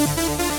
Thank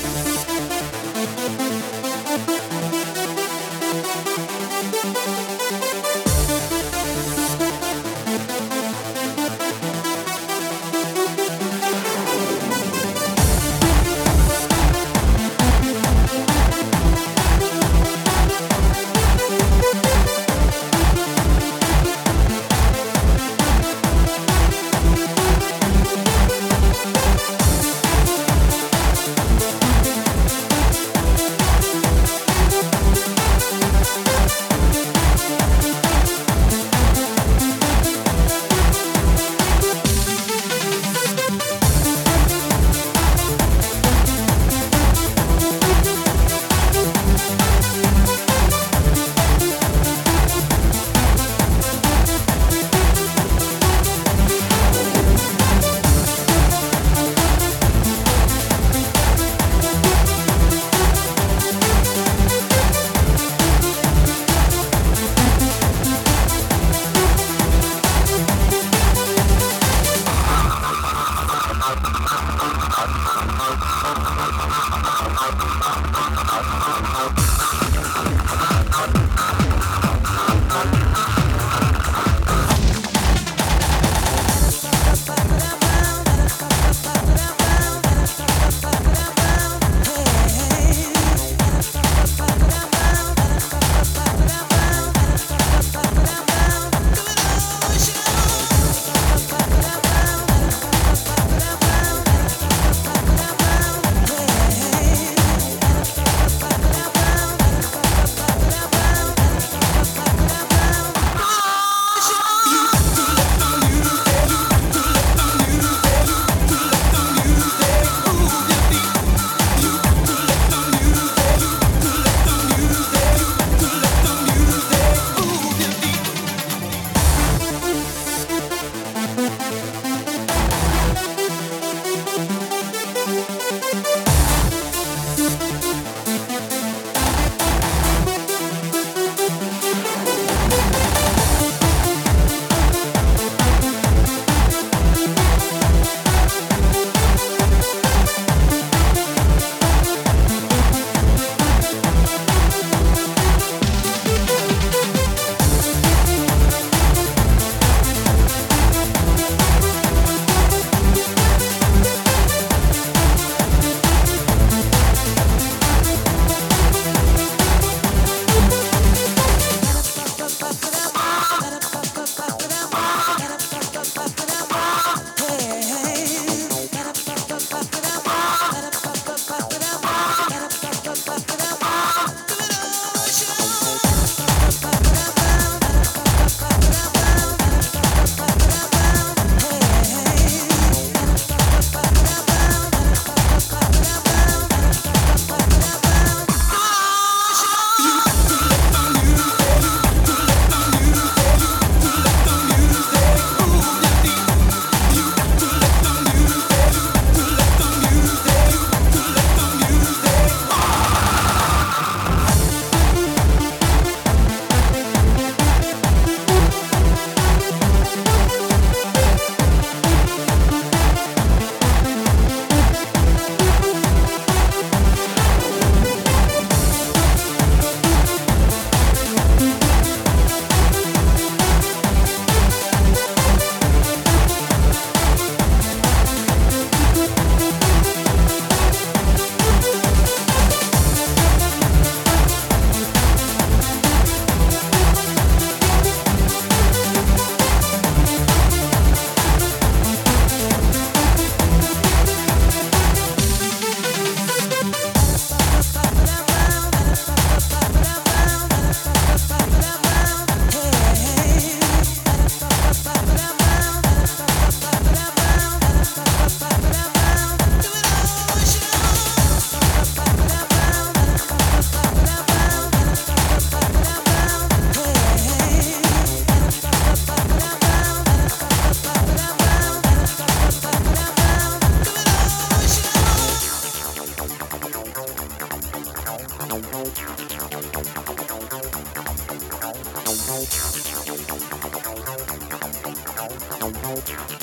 Tchau.